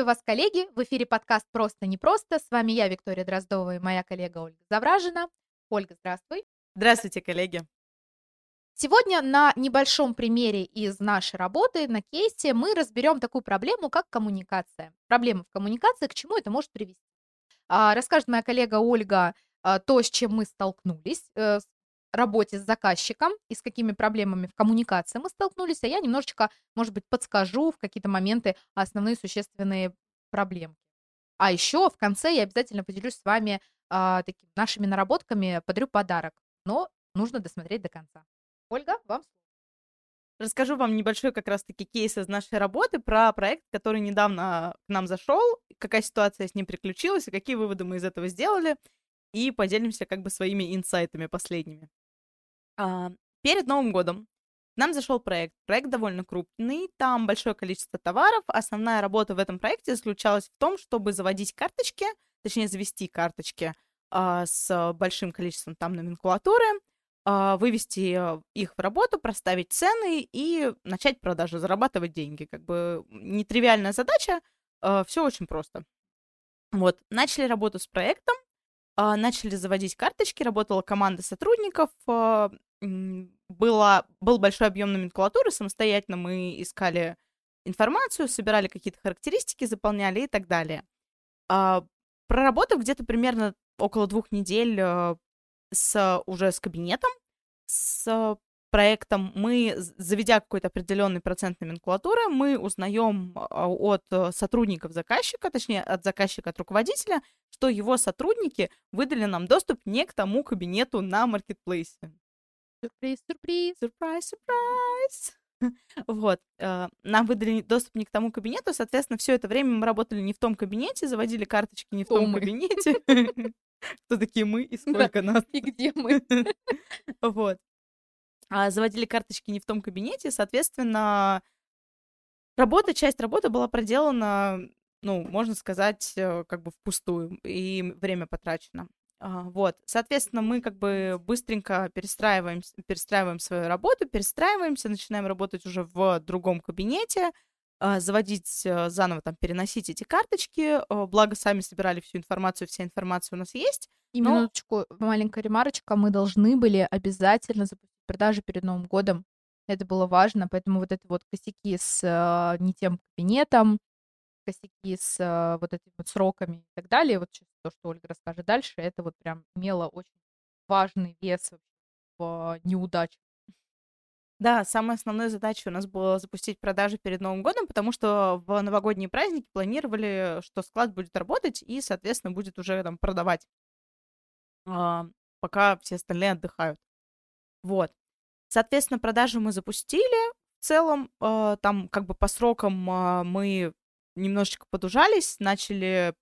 Приветствую вас, коллеги! В эфире подкаст «Просто непросто». С вами я, Виктория Дроздова, и моя коллега Ольга Завражина. Ольга, здравствуй. Здравствуйте, коллеги. Сегодня на небольшом примере из нашей работы, на кейсе, мы разберем такую проблему, как коммуникация. Проблема в коммуникации, к чему это может привести. А, расскажет моя коллега Ольга а, то, с чем мы столкнулись э, работе с заказчиком и с какими проблемами в коммуникации мы столкнулись, а я немножечко, может быть, подскажу в какие-то моменты основные существенные проблемы. А еще в конце я обязательно поделюсь с вами а, такими нашими наработками, подарю подарок, но нужно досмотреть до конца. Ольга, вам слово. Расскажу вам небольшой как раз-таки кейс из нашей работы про проект, который недавно к нам зашел, какая ситуация с ним приключилась и какие выводы мы из этого сделали, и поделимся как бы своими инсайтами последними. А, перед Новым годом к нам зашел проект. Проект довольно крупный, там большое количество товаров. Основная работа в этом проекте заключалась в том, чтобы заводить карточки, точнее завести карточки а, с большим количеством там номенклатуры, а, вывести э, их в работу, проставить цены и начать продажи, зарабатывать деньги. Как бы нетривиальная задача, а, все очень просто. Вот, начали работу с проектом, начали заводить карточки, работала команда сотрудников, была, был большой объем номенклатуры, самостоятельно мы искали информацию, собирали какие-то характеристики, заполняли и так далее. Проработав где-то примерно около двух недель с, уже с кабинетом, с проектом, мы, заведя какой-то определенный процент номенклатуры, мы узнаем а, от э, сотрудников заказчика, точнее, от заказчика, от руководителя, что его сотрудники выдали нам доступ не к тому кабинету на маркетплейсе. Сюрприз, сюрприз. Сюрприз, сюрприз. Вот. Э, нам выдали доступ не к тому кабинету, соответственно, все это время мы работали не в том кабинете, заводили карточки не в том кабинете. Кто такие мы и сколько нас? И где мы? Вот. А заводили карточки не в том кабинете, соответственно, работа, часть работы была проделана, ну, можно сказать, э, как бы впустую, и время потрачено. А, вот, соответственно, мы как бы быстренько перестраиваем, перестраиваем свою работу, перестраиваемся, начинаем работать уже в другом кабинете, а, заводить э, заново, там, переносить эти карточки. Благо, сами собирали всю информацию, вся информация у нас есть. И но... минуточку, маленькая ремарочка, мы должны были обязательно запустить продажи перед Новым годом. Это было важно, поэтому вот это вот косяки с э, не тем кабинетом, косяки с э, вот этими вот сроками и так далее, вот то, что Ольга расскажет дальше, это вот прям имело очень важный вес в неудаче да, самая основная задача у нас была запустить продажи перед Новым годом, потому что в новогодние праздники планировали, что склад будет работать и, соответственно, будет уже там продавать, пока все остальные отдыхают. Вот. Соответственно, продажи мы запустили. В целом, а, там как бы по срокам а, мы немножечко подужались, начали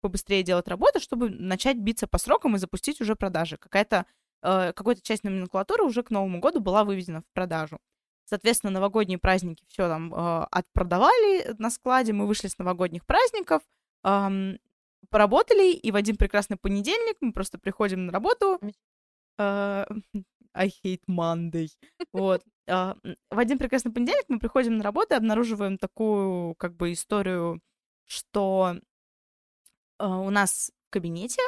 побыстрее делать работу, чтобы начать биться по срокам и запустить уже продажи. Какая-то э, какая-то часть номенклатуры уже к Новому году была выведена в продажу. Соответственно, новогодние праздники все там э, отпродавали на складе, мы вышли с новогодних праздников, э, поработали, и в один прекрасный понедельник мы просто приходим на работу. Э, I hate Monday. Вот. Э, в один прекрасный понедельник мы приходим на работу и обнаруживаем такую, как бы, историю, что э, у нас в кабинете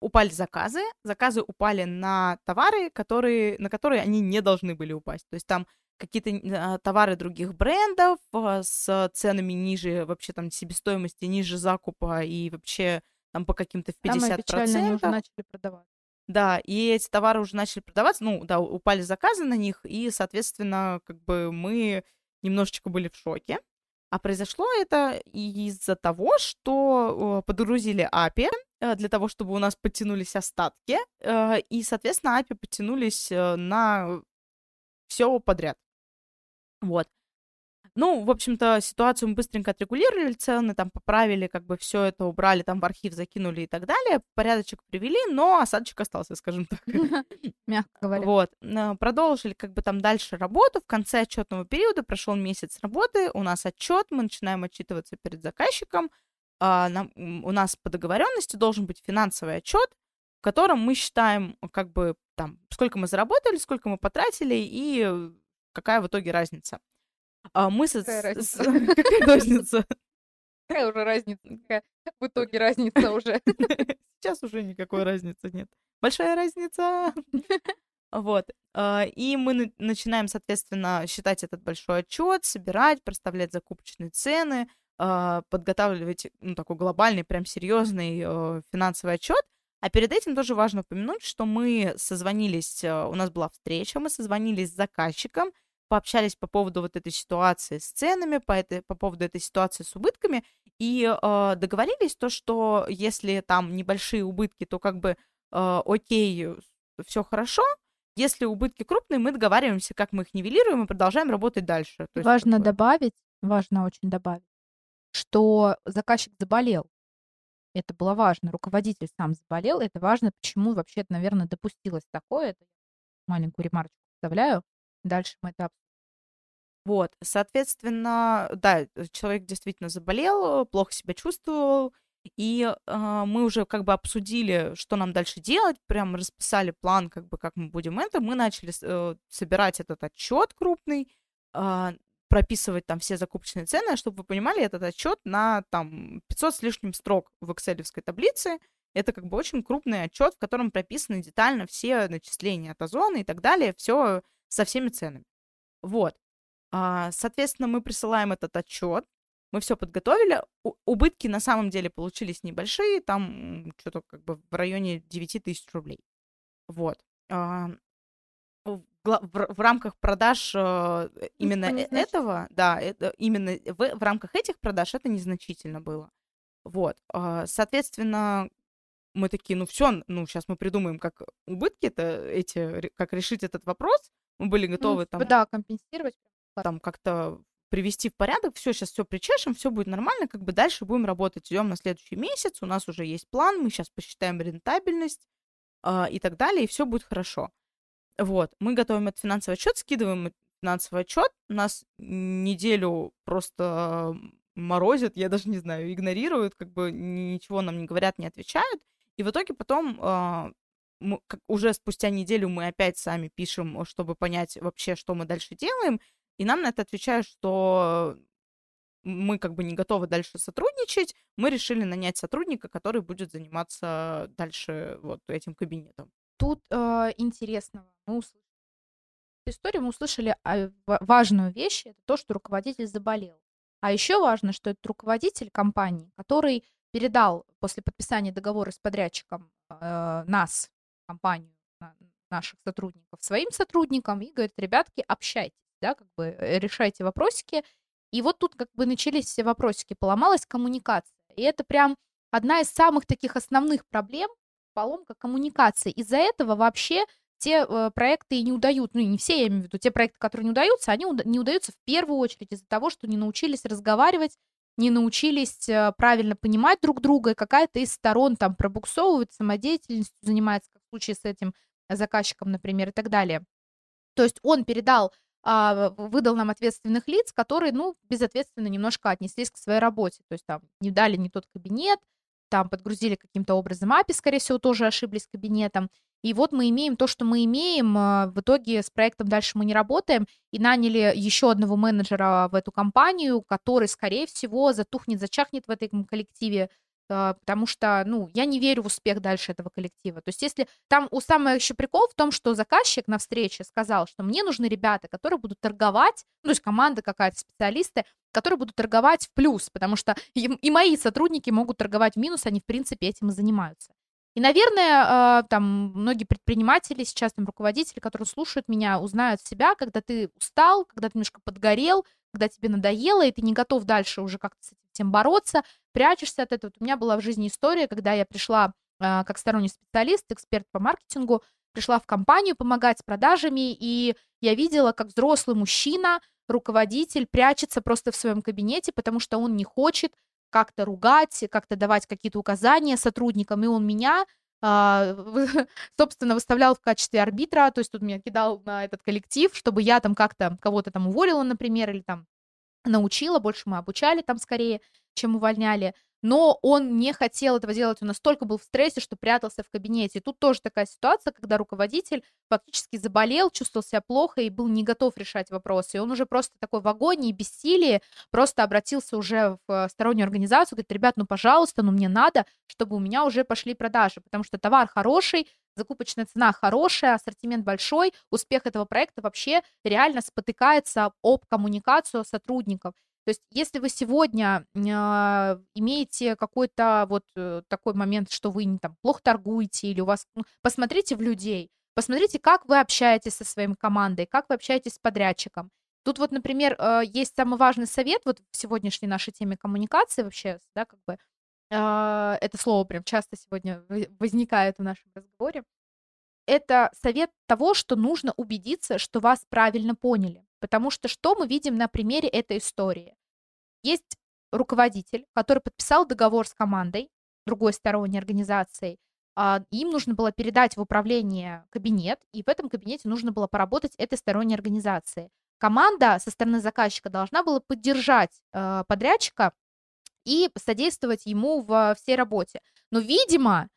упали заказы, заказы упали на товары, которые, на которые они не должны были упасть. То есть там какие-то а, товары других брендов а, с ценами ниже вообще там себестоимости, ниже закупа и вообще там по каким-то в 50%. Самое печальное, они уже начали продавать. Да, и эти товары уже начали продаваться, ну, да, упали заказы на них, и, соответственно, как бы мы немножечко были в шоке. А произошло это из-за того, что подгрузили API, Э, для того, чтобы у нас подтянулись остатки, э, и, соответственно, API подтянулись э, на все подряд. Вот. Ну, в общем-то, ситуацию мы быстренько отрегулировали, цены там поправили, как бы все это убрали, там в архив закинули и так далее, порядочек привели, но осадочек остался, скажем так. Мягко говоря. Вот. Продолжили как бы там дальше работу. В конце отчетного периода прошел месяц работы, у нас отчет, мы начинаем отчитываться перед заказчиком, а, нам, у нас по договоренности должен быть финансовый отчет, в котором мы считаем, как бы, там, сколько мы заработали, сколько мы потратили и какая в итоге разница. А мы какая с... разница? какая разница? Какая уже разница? Какая в итоге разница уже? Сейчас уже никакой разницы нет. Большая разница. Вот. А, и мы начинаем, соответственно, считать этот большой отчет, собирать, проставлять закупочные цены, а, подготавливать ну, такой глобальный, прям серьезный э, финансовый отчет. А перед этим тоже важно упомянуть, что мы созвонились, э, у нас была встреча, мы созвонились с заказчиком, пообщались по поводу вот этой ситуации с ценами, по, этой, по поводу этой ситуации с убытками, и э, договорились то, что если там небольшие убытки, то как бы э, окей, все хорошо, если убытки крупные, мы договариваемся, как мы их нивелируем и продолжаем работать дальше. То важно такое. добавить, важно очень добавить, что заказчик заболел. Это было важно. Руководитель сам заболел. Это важно. Почему вообще, наверное, допустилось такое? Это маленькую ремарочку вставляю. Дальше мы это вот, соответственно, да, человек действительно заболел, плохо себя чувствовал, и э, мы уже как бы обсудили, что нам дальше делать, прям расписали план, как бы как мы будем это. Мы начали э, собирать этот отчет крупный, э, прописывать там все закупочные цены, чтобы вы понимали, этот отчет на там 500 с лишним строк в excel таблице. Это как бы очень крупный отчет, в котором прописаны детально все начисления от озона и так далее, все со всеми ценами. Вот. А, соответственно, мы присылаем этот отчет, мы все подготовили. Убытки на самом деле получились небольшие, там что-то как бы в районе 9 тысяч рублей. Вот. А, в, рамках продаж э, именно э, этого, да, это, именно в, в рамках этих продаж это незначительно было. Вот. А, соответственно, мы такие, ну все, ну сейчас мы придумаем, как убытки это эти, как решить этот вопрос. Мы были готовы ну, там... Да, компенсировать. Там как-то привести в порядок, все, сейчас все причешем, все будет нормально, как бы дальше будем работать, идем на следующий месяц, у нас уже есть план, мы сейчас посчитаем рентабельность э, и так далее, и все будет хорошо. Вот, мы готовим этот финансовый отчет, скидываем финансовый отчет, нас неделю просто морозят, я даже не знаю, игнорируют, как бы ничего нам не говорят, не отвечают, и в итоге потом э, мы, как, уже спустя неделю мы опять сами пишем, чтобы понять вообще, что мы дальше делаем, и нам на это отвечают, что мы как бы не готовы дальше сотрудничать, мы решили нанять сотрудника, который будет заниматься дальше вот этим кабинетом. Тут э, интересно, мы услышали историю, мы услышали а, важную вещь, это то, что руководитель заболел. А еще важно, что это руководитель компании, который передал после подписания договора с подрядчиком э, нас, компанию, наших сотрудников, своим сотрудникам и говорит, ребятки, общайтесь да, как бы э, решайте вопросики. И вот тут как бы начались все вопросики, поломалась коммуникация. И это прям одна из самых таких основных проблем, поломка коммуникации. Из-за этого вообще те э, проекты и не удают, ну, не все, я имею в виду, те проекты, которые не удаются, они уда- не удаются в первую очередь из-за того, что не научились разговаривать, не научились э, правильно понимать друг друга, и какая-то из сторон там пробуксовывает, самодеятельностью занимается, в случае с этим заказчиком, например, и так далее. То есть он передал а, выдал нам ответственных лиц, которые, ну, безответственно немножко отнеслись к своей работе. То есть там не дали не тот кабинет, там подгрузили каким-то образом API, скорее всего, тоже ошиблись кабинетом. И вот мы имеем то, что мы имеем. А, в итоге с проектом дальше мы не работаем. И наняли еще одного менеджера в эту компанию, который, скорее всего, затухнет, зачахнет в этом коллективе потому что, ну, я не верю в успех дальше этого коллектива. То есть если там у самого еще прикол в том, что заказчик на встрече сказал, что мне нужны ребята, которые будут торговать, ну, то есть команда какая-то, специалисты, которые будут торговать в плюс, потому что и, и мои сотрудники могут торговать в минус, они, в принципе, этим и занимаются. И, наверное, а, там многие предприниматели, сейчас там руководители, которые слушают меня, узнают себя, когда ты устал, когда ты немножко подгорел, когда тебе надоело, и ты не готов дальше уже как-то с этим бороться, прячешься от этого. У меня была в жизни история, когда я пришла э, как сторонний специалист, эксперт по маркетингу, пришла в компанию помогать с продажами, и я видела, как взрослый мужчина, руководитель, прячется просто в своем кабинете, потому что он не хочет как-то ругать, как-то давать какие-то указания сотрудникам, и он меня а, собственно, выставлял в качестве арбитра, то есть тут меня кидал на этот коллектив, чтобы я там как-то кого-то там уволила, например, или там научила, больше мы обучали там скорее, чем увольняли. но он не хотел этого делать, он настолько был в стрессе, что прятался в кабинете. Тут тоже такая ситуация, когда руководитель фактически заболел, чувствовал себя плохо и был не готов решать вопросы. И он уже просто такой в агонии, бессилии, просто обратился уже в стороннюю организацию, говорит, ребят, ну, пожалуйста, ну, мне надо, чтобы у меня уже пошли продажи, потому что товар хороший, закупочная цена хорошая, ассортимент большой, успех этого проекта вообще реально спотыкается об коммуникацию сотрудников. То есть, если вы сегодня э, имеете какой-то вот э, такой момент, что вы не там плохо торгуете, или у вас, ну, посмотрите в людей, посмотрите, как вы общаетесь со своей командой, как вы общаетесь с подрядчиком. Тут вот, например, э, есть самый важный совет вот в сегодняшней нашей теме коммуникации вообще, да, как бы э, это слово прям часто сегодня возникает в нашем разговоре. Это совет того, что нужно убедиться, что вас правильно поняли. Потому что что мы видим на примере этой истории? Есть руководитель, который подписал договор с командой, другой сторонней организацией, а, им нужно было передать в управление кабинет, и в этом кабинете нужно было поработать этой сторонней организации. Команда со стороны заказчика должна была поддержать э, подрядчика и содействовать ему в всей работе. Но, видимо,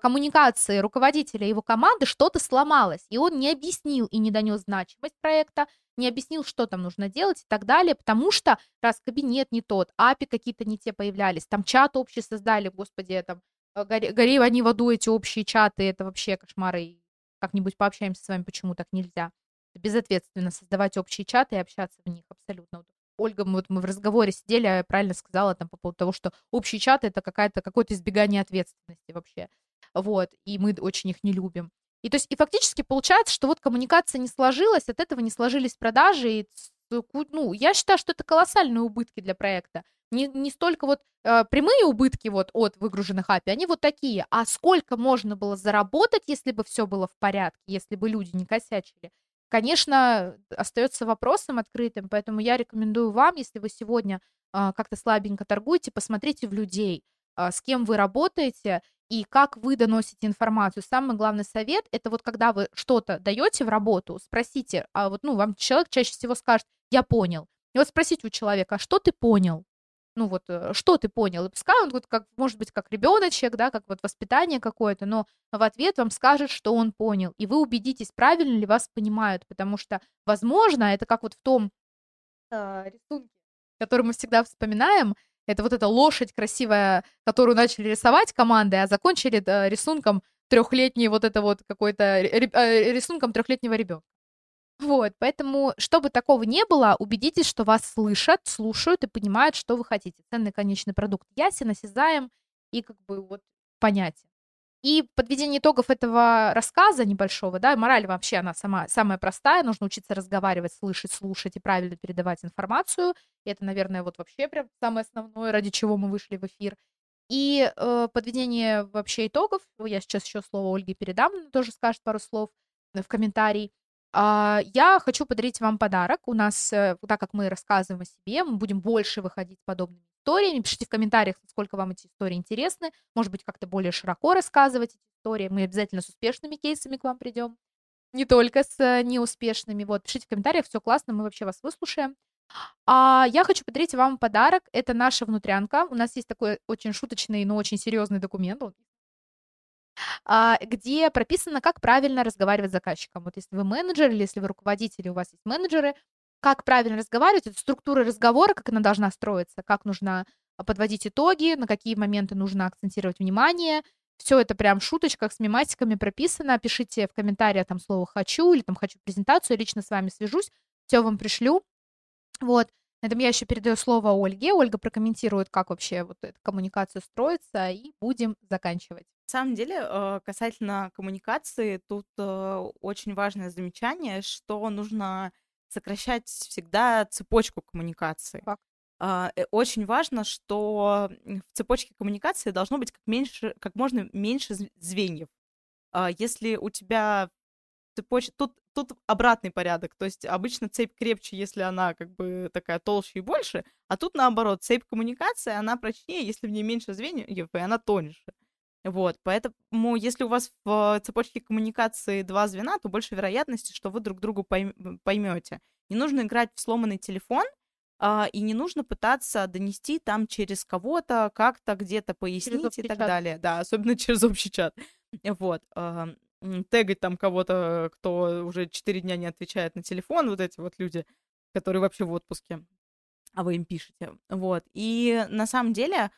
коммуникации руководителя и его команды что-то сломалось, и он не объяснил и не донес значимость проекта, не объяснил, что там нужно делать и так далее, потому что раз кабинет не тот, API какие-то не те появлялись, там чат общий создали, господи, там, э, гори, гори они в аду эти общие чаты, это вообще кошмары, как-нибудь пообщаемся с вами, почему так нельзя. Безответственно создавать общие чаты и общаться в них абсолютно. Ольга, вот мы в разговоре сидели, я правильно сказала там по поводу того, что общие чаты это какая-то, какое-то избегание ответственности вообще вот, и мы очень их не любим. И то есть, и фактически получается, что вот коммуникация не сложилась, от этого не сложились продажи, и, ну, я считаю, что это колоссальные убытки для проекта. Не, не столько вот э, прямые убытки вот от выгруженных API, они вот такие, а сколько можно было заработать, если бы все было в порядке, если бы люди не косячили, конечно, остается вопросом открытым, поэтому я рекомендую вам, если вы сегодня э, как-то слабенько торгуете, посмотрите в людей, с кем вы работаете, и как вы доносите информацию. Самый главный совет это вот когда вы что-то даете в работу, спросите, а вот ну вам человек чаще всего скажет, я понял. И вот спросите у человека, а что ты понял? Ну вот, э, что ты понял? И пускай он вот как, может быть, как ребеночек, да, как вот воспитание какое-то, но в ответ вам скажет, что он понял. И вы убедитесь, правильно ли вас понимают, потому что, возможно, это как вот в том э, рисунке, который мы всегда вспоминаем, это вот эта лошадь красивая, которую начали рисовать командой, а закончили рисунком трехлетний вот это вот какой-то э, рисунком трехлетнего ребенка. Вот, поэтому, чтобы такого не было, убедитесь, что вас слышат, слушают и понимают, что вы хотите. Ценный конечный продукт ясен, осязаем и как бы вот понятен. И подведение итогов этого рассказа небольшого, да, мораль вообще она сама, самая простая, нужно учиться разговаривать, слышать, слушать и правильно передавать информацию. И это, наверное, вот вообще прям самое основное, ради чего мы вышли в эфир. И э, подведение вообще итогов, я сейчас еще слово Ольге передам, она тоже скажет пару слов в комментарии. А, я хочу подарить вам подарок. У нас, э, так как мы рассказываем о себе, мы будем больше выходить с подобными историями. Пишите в комментариях, насколько вам эти истории интересны. Может быть, как-то более широко рассказывать эти истории. Мы обязательно с успешными кейсами к вам придем. Не только с э, неуспешными. Вот, пишите в комментариях, все классно, мы вообще вас выслушаем. А я хочу подарить вам подарок. Это наша внутрянка. У нас есть такой очень шуточный, но очень серьезный документ. А, где прописано, как правильно разговаривать с заказчиком. Вот если вы менеджер или если вы руководитель, у вас есть менеджеры, как правильно разговаривать, это структура разговора, как она должна строиться, как нужно а, подводить итоги, на какие моменты нужно акцентировать внимание. Все это прям в шуточках с мематиками прописано. Пишите в комментариях там слово «хочу» или там «хочу презентацию», лично с вами свяжусь, все вам пришлю. Вот. На этом я еще передаю слово Ольге. Ольга прокомментирует, как вообще вот эта коммуникация строится, и будем заканчивать. На самом деле, э, касательно коммуникации, тут э, очень важное замечание, что нужно сокращать всегда цепочку коммуникации. Факт. А, э, очень важно, что в цепочке коммуникации должно быть как, меньше, как можно меньше звеньев. А, если у тебя цепоч... тут, тут обратный порядок, то есть обычно цепь крепче, если она как бы такая толще и больше, а тут наоборот, цепь коммуникации, она прочнее, если в ней меньше звеньев, и она тоньше. Вот, поэтому если у вас в цепочке коммуникации два звена, то больше вероятности, что вы друг другу поймете. Не нужно играть в сломанный телефон, а, и не нужно пытаться донести там через кого-то, как-то где-то пояснить и так чат. далее. Да, особенно через общий чат. Вот. а, Тегать там кого-то, кто уже 4 дня не отвечает на телефон, вот эти вот люди, которые вообще в отпуске, а вы им пишете. Вот. И на самом деле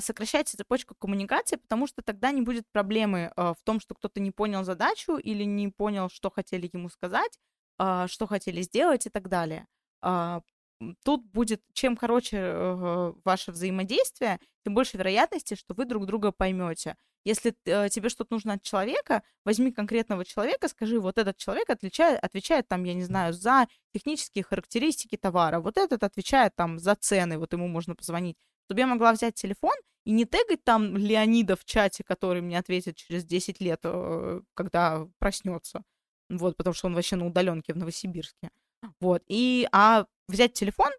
сокращайте цепочку коммуникации, потому что тогда не будет проблемы а, в том, что кто-то не понял задачу или не понял, что хотели ему сказать, а, что хотели сделать и так далее. А, Тут будет, чем короче э, ваше взаимодействие, тем больше вероятности, что вы друг друга поймете. Если э, тебе что-то нужно от человека, возьми конкретного человека, скажи, вот этот человек отличает, отвечает там, я не знаю, за технические характеристики товара, вот этот отвечает там за цены, вот ему можно позвонить чтобы я могла взять телефон и не тегать там Леонида в чате, который мне ответит через 10 лет, э, когда проснется. Вот, потому что он вообще на удаленке в Новосибирске. Вот, и, а взять телефон,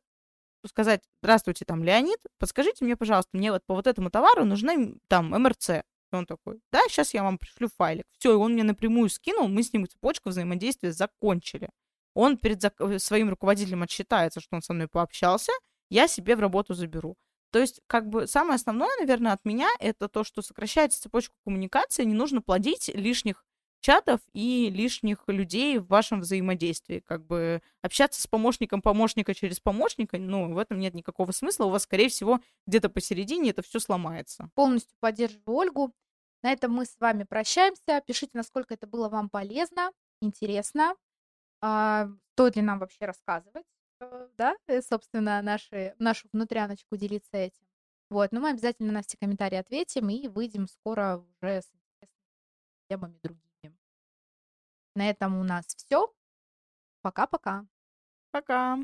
сказать, здравствуйте, там, Леонид, подскажите мне, пожалуйста, мне вот по вот этому товару нужны там МРЦ. И он такой, да, сейчас я вам пришлю файлик. Все, и он мне напрямую скинул, мы с ним цепочку взаимодействия закончили. Он перед зак- э, своим руководителем отчитается, что он со мной пообщался, я себе в работу заберу. То есть, как бы, самое основное, наверное, от меня, это то, что сокращается цепочку коммуникации, не нужно плодить лишних чатов и лишних людей в вашем взаимодействии. Как бы общаться с помощником помощника через помощника, ну, в этом нет никакого смысла. У вас, скорее всего, где-то посередине это все сломается. Полностью поддерживаю Ольгу. На этом мы с вами прощаемся. Пишите, насколько это было вам полезно, интересно. А, стоит ли нам вообще рассказывать, да, э, собственно, наши, нашу внутряночку делиться этим. Вот, но мы обязательно на все комментарии ответим и выйдем скоро уже с темами другими. На этом у нас все. Пока-пока. Пока.